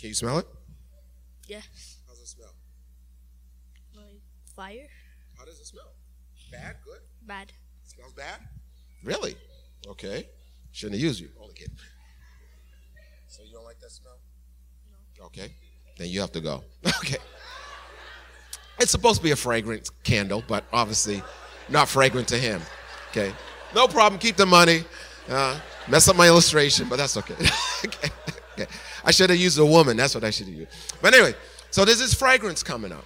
Can you smell it? Yeah. How's it smell? Like fire. How does it smell? Bad? Good? Bad. smells bad? Really? Okay. Shouldn't have used you. Only kid. So you don't like that smell? No. Okay. Then you have to go. [laughs] Okay. It's supposed to be a fragrant candle, but obviously not fragrant to him. Okay. No problem. Keep the money. Uh, mess up my illustration, but that's okay. [laughs] okay. okay. I should have used a woman. That's what I should have used. But anyway, so there's this fragrance coming up,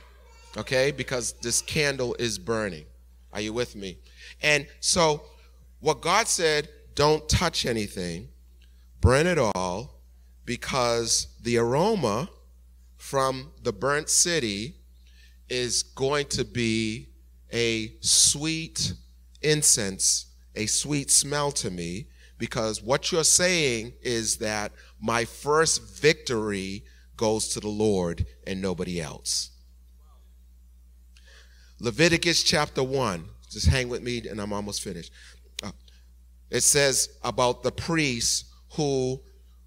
okay, because this candle is burning. Are you with me? And so, what God said, don't touch anything, burn it all, because the aroma from the burnt city is going to be a sweet incense, a sweet smell to me, because what you're saying is that my first victory goes to the Lord and nobody else. Leviticus chapter 1. Just hang with me and I'm almost finished. Uh, it says about the priest who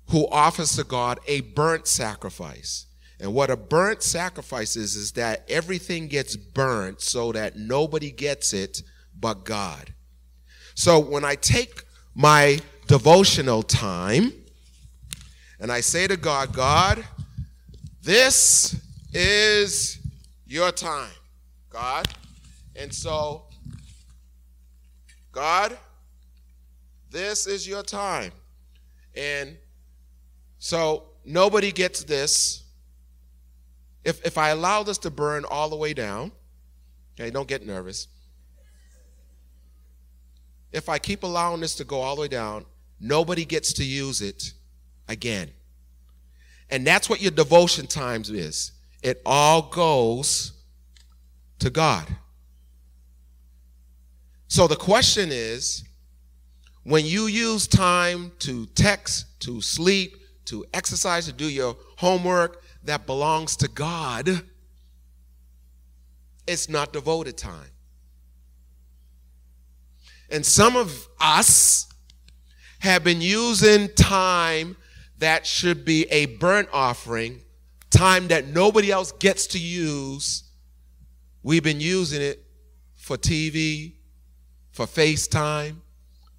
who offers to God a burnt sacrifice. And what a burnt sacrifice is is that everything gets burnt so that nobody gets it but God. So when I take my devotional time and I say to God, God, this is your time. God. And so, God, this is your time. And so nobody gets this. If, if I allow this to burn all the way down, okay, don't get nervous. If I keep allowing this to go all the way down, nobody gets to use it again. And that's what your devotion times is. It all goes to God. So the question is when you use time to text, to sleep, to exercise, to do your homework that belongs to God, it's not devoted time. And some of us have been using time that should be a burnt offering, time that nobody else gets to use We've been using it for TV, for FaceTime,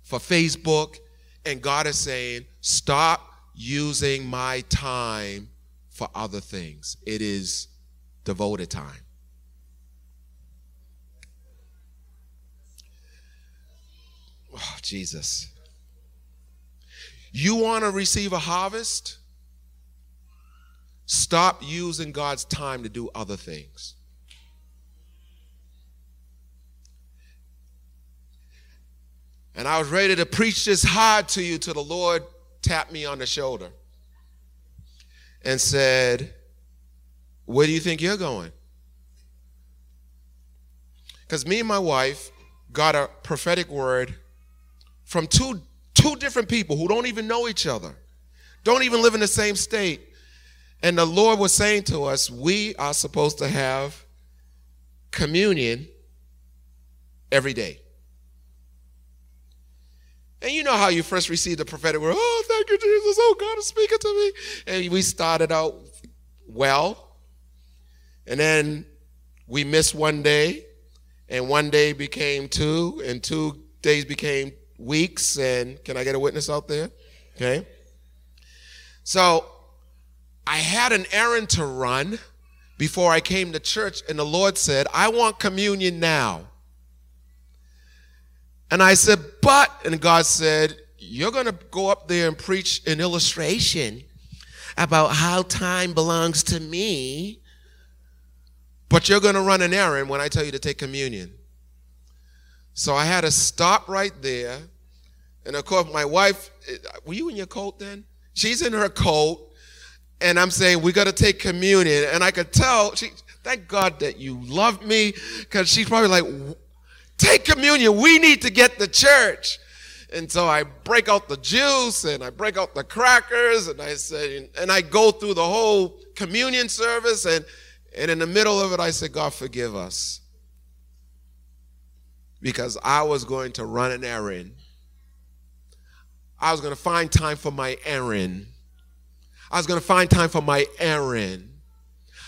for Facebook, and God is saying, stop using my time for other things. It is devoted time. Oh, Jesus. You want to receive a harvest? Stop using God's time to do other things. And I was ready to preach this hard to you till the Lord tapped me on the shoulder and said, Where do you think you're going? Because me and my wife got a prophetic word from two, two different people who don't even know each other, don't even live in the same state. And the Lord was saying to us, We are supposed to have communion every day. And you know how you first received the prophetic word, oh, thank you, Jesus. Oh, God is speaking to me. And we started out well. And then we missed one day. And one day became two. And two days became weeks. And can I get a witness out there? Okay. So I had an errand to run before I came to church. And the Lord said, I want communion now. And I said, but, and God said, you're going to go up there and preach an illustration about how time belongs to me, but you're going to run an errand when I tell you to take communion. So I had to stop right there. And of course, my wife, were you in your coat then? She's in her coat. And I'm saying, we got to take communion. And I could tell, she, thank God that you love me, because she's probably like, Take communion. We need to get the church. And so I break out the juice and I break out the crackers and I say, and I go through the whole communion service. And, and in the middle of it, I said, God, forgive us. Because I was going to run an errand. I was going to find time for my errand. I was going to find time for my errand.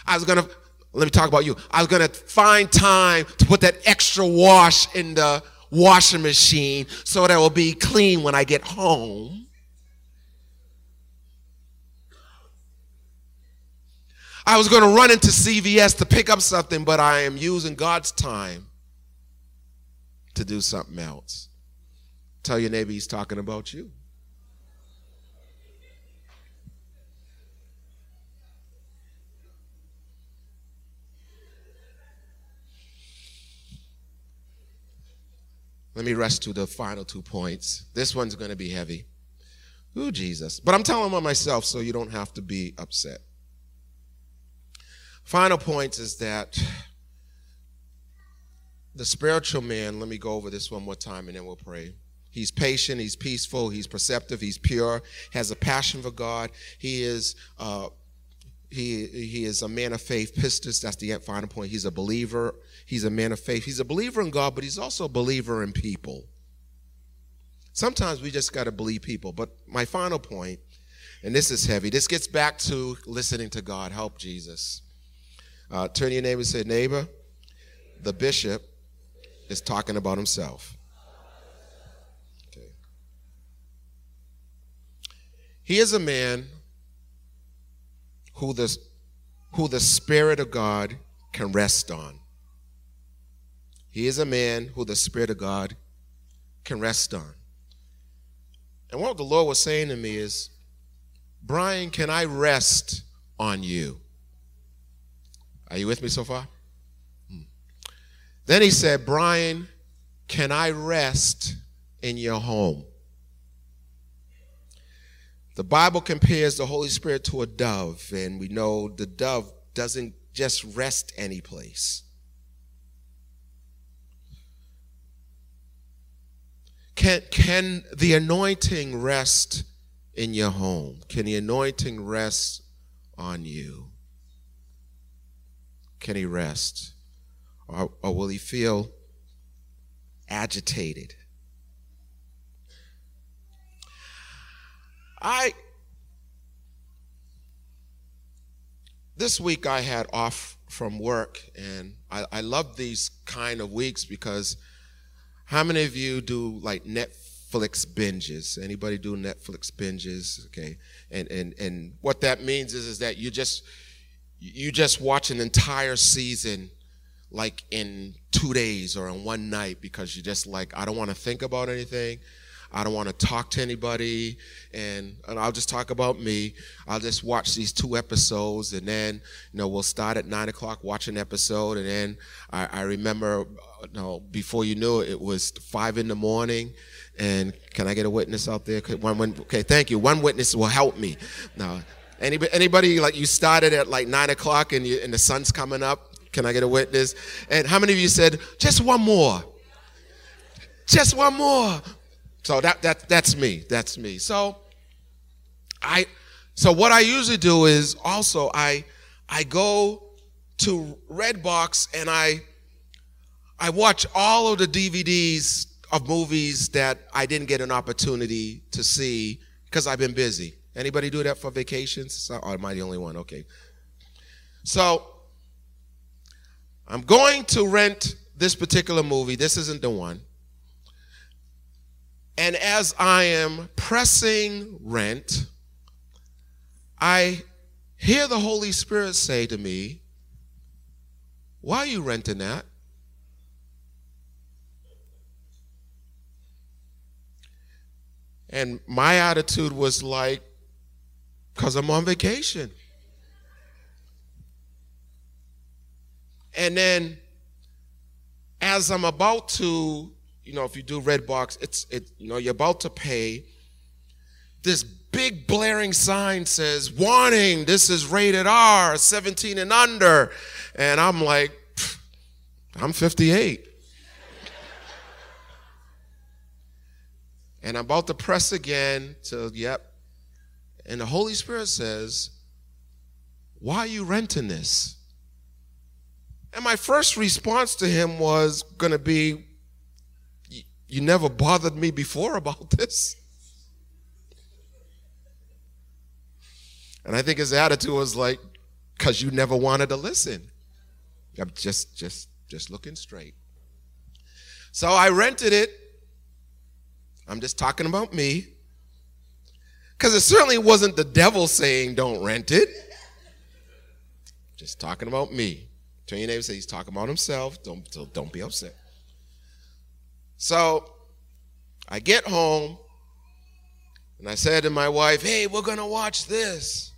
I was going to let me talk about you. I was going to find time to put that extra wash in the washing machine so that it will be clean when I get home. I was going to run into CVS to pick up something, but I am using God's time to do something else. Tell your neighbor he's talking about you. let me rush to the final two points. This one's going to be heavy. Ooh, Jesus. But I'm telling on myself so you don't have to be upset. Final points is that the spiritual man, let me go over this one more time and then we'll pray. He's patient, he's peaceful, he's perceptive, he's pure, has a passion for God. He is uh, he he is a man of faith. Pistis, that's the final point. He's a believer. He's a man of faith. He's a believer in God, but he's also a believer in people. Sometimes we just got to believe people. But my final point, and this is heavy. This gets back to listening to God. Help Jesus. Uh, turn your neighbor and say, neighbor, the bishop is talking about himself. Okay. He is a man who the, who the Spirit of God can rest on. He is a man who the Spirit of God can rest on. And what the Lord was saying to me is, Brian, can I rest on you? Are you with me so far? Then he said, Brian, can I rest in your home? The Bible compares the Holy Spirit to a dove, and we know the dove doesn't just rest any place. Can, can the anointing rest in your home? Can the anointing rest on you? Can he rest? Or, or will he feel agitated? I this week I had off from work, and I, I love these kind of weeks because how many of you do like Netflix binges? Anybody do Netflix binges? Okay, and and and what that means is is that you just you just watch an entire season like in two days or in one night because you're just like I don't want to think about anything. I don't want to talk to anybody, and, and I'll just talk about me. I'll just watch these two episodes, and then you know we'll start at nine o'clock, watch an episode, and then I, I remember, uh, you know, before you knew it, it was five in the morning. And can I get a witness out there? One, one, okay, thank you. One witness will help me. Now, anybody, anybody like you started at like nine o'clock, and, you, and the sun's coming up. Can I get a witness? And how many of you said just one more? Just one more. So that that that's me. That's me. So I so what I usually do is also I I go to Redbox and I I watch all of the DVDs of movies that I didn't get an opportunity to see because I've been busy. Anybody do that for vacations? Or oh, am I the only one? Okay. So I'm going to rent this particular movie. This isn't the one. And as I am pressing rent, I hear the Holy Spirit say to me, Why are you renting that? And my attitude was like, Because I'm on vacation. And then, as I'm about to you know, if you do Redbox, it's it, you know, you're about to pay. This big blaring sign says, warning, this is rated R, 17 and under. And I'm like, I'm 58. and I'm about to press again to, yep. And the Holy Spirit says, Why are you renting this? And my first response to him was going to be, you never bothered me before about this. And I think his attitude was like, because you never wanted to listen. I'm just, just, just looking straight. So I rented it. I'm just talking about me. Because it certainly wasn't the devil saying, don't rent it. Just talking about me. Turn your neighbor say he's talking about himself. Don't, don't be upset. So I get home and I said to my wife, Hey, we're going to watch this.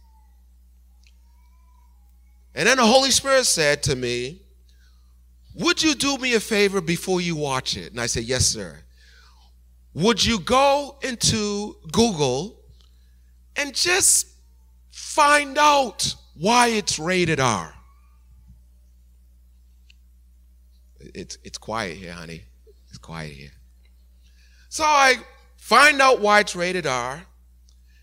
And then the Holy Spirit said to me, Would you do me a favor before you watch it? And I said, Yes, sir. would you go into Google and just find out why it's rated R? It's, it's quiet here, honey. It's quiet here. So I find out why it's rated R,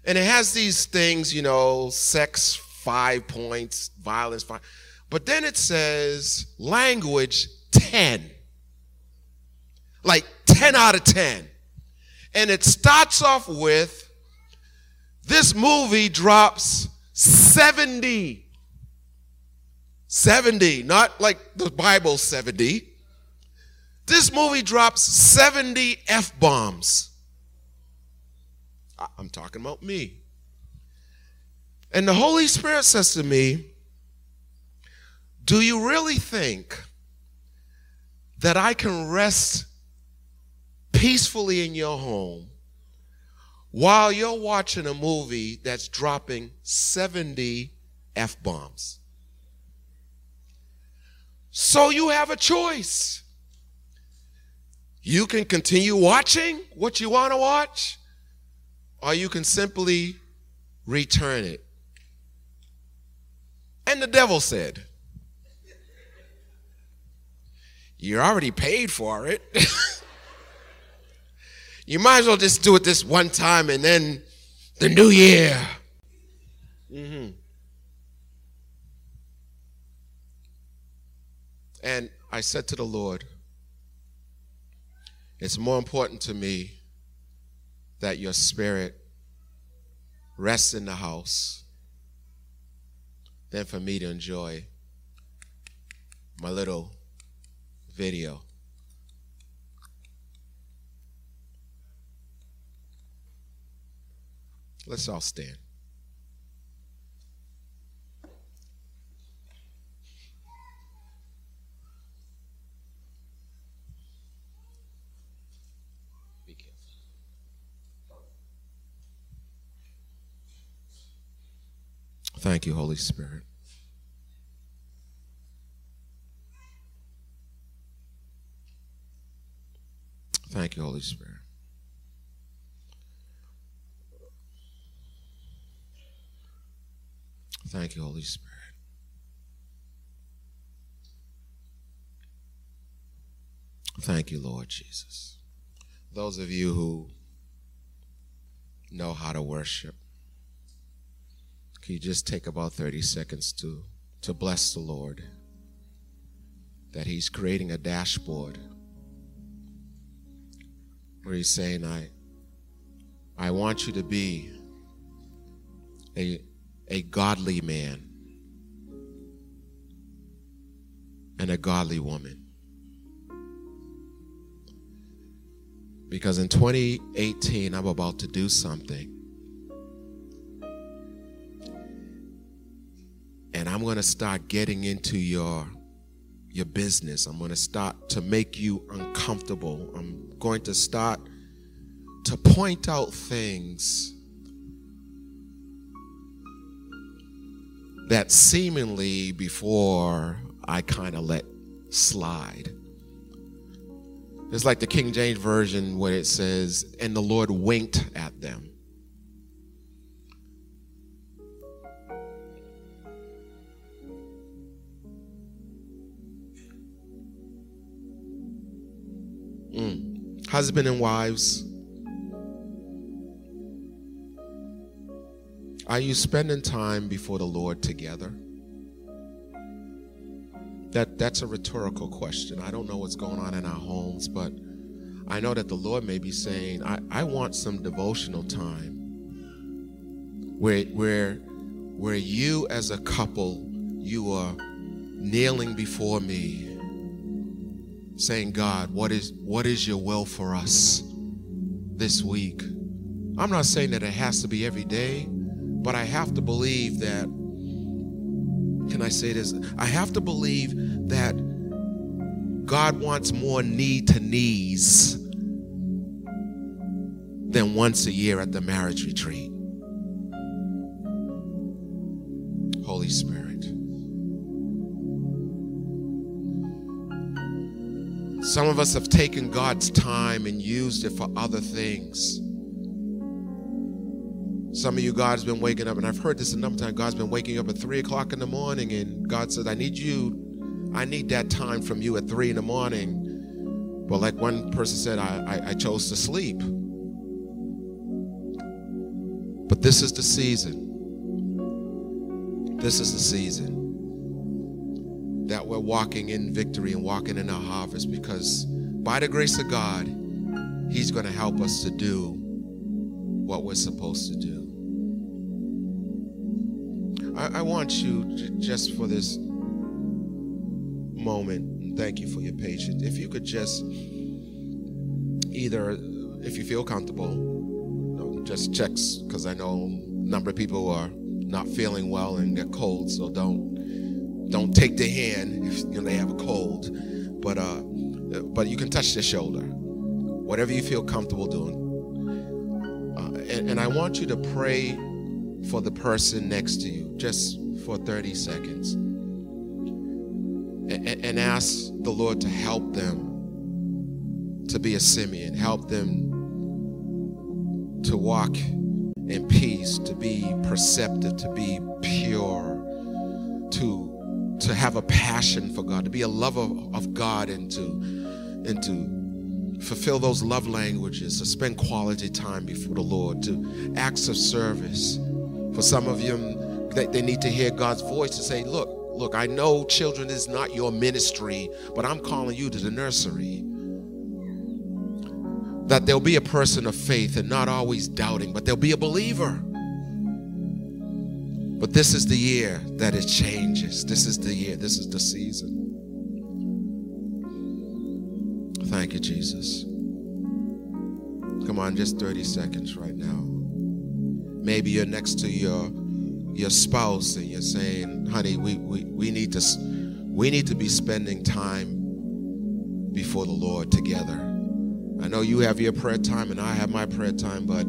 and it has these things, you know, sex five points, violence five. But then it says language 10. Like 10 out of 10. And it starts off with this movie drops 70. 70, not like the Bible 70. This movie drops 70 F bombs. I'm talking about me. And the Holy Spirit says to me, Do you really think that I can rest peacefully in your home while you're watching a movie that's dropping 70 F bombs? So you have a choice. You can continue watching what you want to watch, or you can simply return it. And the devil said, You already paid for it. [laughs] you might as well just do it this one time and then the new year. Mm-hmm. And I said to the Lord, It's more important to me that your spirit rests in the house than for me to enjoy my little video. Let's all stand. Thank you, Holy Spirit. Thank you, Holy Spirit. Thank you, Holy Spirit. Thank you, Lord Jesus. Those of you who know how to worship, can you just take about 30 seconds to, to bless the Lord? That He's creating a dashboard where He's saying, I, I want you to be a, a godly man and a godly woman. Because in 2018, I'm about to do something. And I'm going to start getting into your your business. I'm going to start to make you uncomfortable. I'm going to start to point out things that seemingly before I kind of let slide. It's like the King James Version where it says, and the Lord winked at them. Husband and wives, are you spending time before the Lord together? That, that's a rhetorical question. I don't know what's going on in our homes, but I know that the Lord may be saying, I, I want some devotional time where, where, where you as a couple, you are kneeling before me, saying, God, what is, what is your will for us this week? I'm not saying that it has to be every day, but I have to believe that can I say this? I have to believe that God wants more knee to knees than once a year at the marriage retreat. Some of us have taken God's time and used it for other things. Some of you, God's been waking up, and I've heard this a number of times. God's been waking up at three o'clock in the morning, and God says, I need you, I need that time from you at three in the morning. But like one person said, I, I, I chose to sleep. But this is the season. This is the season that we're walking in victory and walking in our harvest because by the grace of God, He's going to help us to do what we're supposed to do. I, I want you, j- just for this moment, and thank you for your patience, if you could just either, if you feel comfortable, you know, just checks, because I know a number of people are not feeling well and get cold, so don't don't take the hand if you know, they have a cold, but uh, but you can touch their shoulder, whatever you feel comfortable doing. Uh, and, and I want you to pray for the person next to you, just for 30 seconds, and, and ask the Lord to help them to be a Simeon, help them to walk in peace, to be perceptive, to be pure, to to have a passion for God, to be a lover of God, and to and to fulfill those love languages, to spend quality time before the Lord, to acts of service. For some of you, they, they need to hear God's voice to say, "Look, look, I know children is not your ministry, but I'm calling you to the nursery." That there'll be a person of faith and not always doubting, but there'll be a believer. But this is the year that it changes. This is the year. This is the season. Thank you, Jesus. Come on, just 30 seconds right now. Maybe you're next to your your spouse and you're saying, honey, we, we, we need to we need to be spending time before the Lord together. I know you have your prayer time and I have my prayer time, but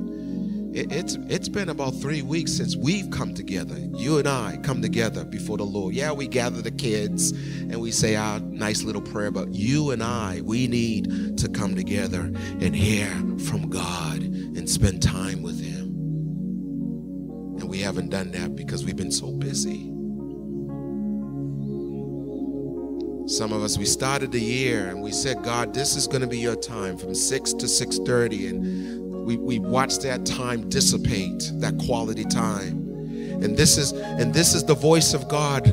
it, it's it's been about three weeks since we've come together. You and I come together before the Lord. Yeah, we gather the kids and we say our nice little prayer, but you and I, we need to come together and hear from God and spend time with Him. And we haven't done that because we've been so busy. Some of us we started the year and we said, God, this is going to be your time from 6 to 6:30 and we, we watch that time dissipate, that quality time. And this is and this is the voice of God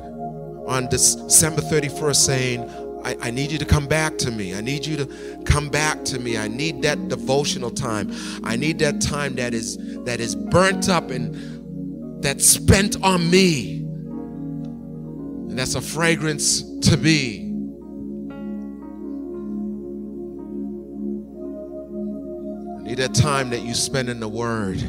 on December 31st saying, I, I, need you to come back to me. I need you to come back to me. I need that devotional time. I need that time that is that is burnt up and that's spent on me. And that's a fragrance to me. That time that you spend in the Word.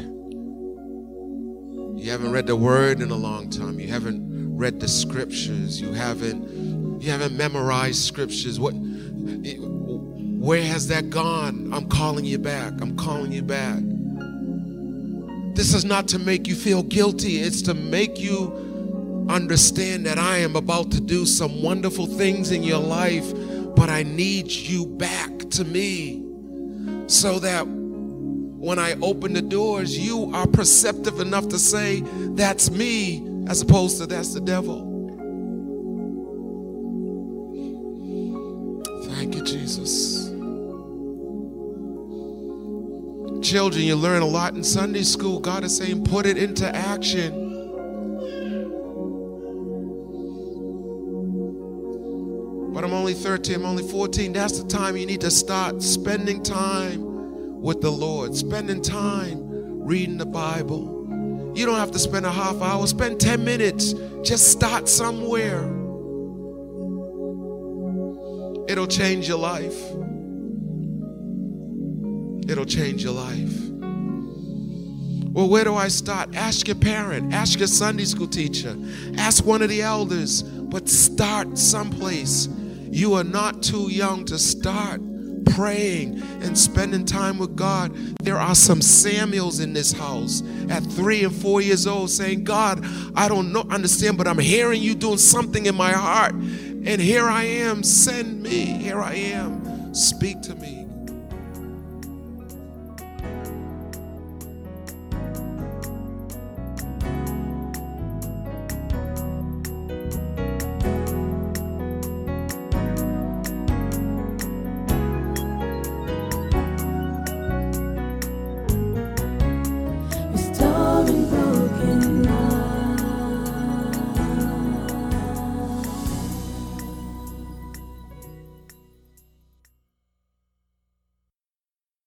You haven't read the Word in a long time. You haven't read the Scriptures. You haven't you haven't memorized Scriptures. What? Where has that gone? I'm calling you back. I'm calling you back. This is not to make you feel guilty. It's to make you understand that I am about to do some wonderful things in your life, but I need you back to me so that when I open the doors, you are perceptive enough to say, That's me, as opposed to that's the devil. Thank you, Jesus. Children, you learn a lot in Sunday school. God is saying, Put it into action. But I'm only 13, I'm only 14. That's the time you need to start spending time with the Lord, spending time reading the Bible. You don't have to spend a half hour, spend 10 minutes. Just start somewhere. It'll change your life. It'll change your life. Well, where do I start? Ask your parent, ask your Sunday school teacher, ask one of the elders, but start someplace. You are not too young to start praying and spending time with God. There are some Samuels in this house at three and four years old saying, God, I don't know, understand, but I'm hearing you doing something in my heart. And here I am, send me. Here I am. Speak to me.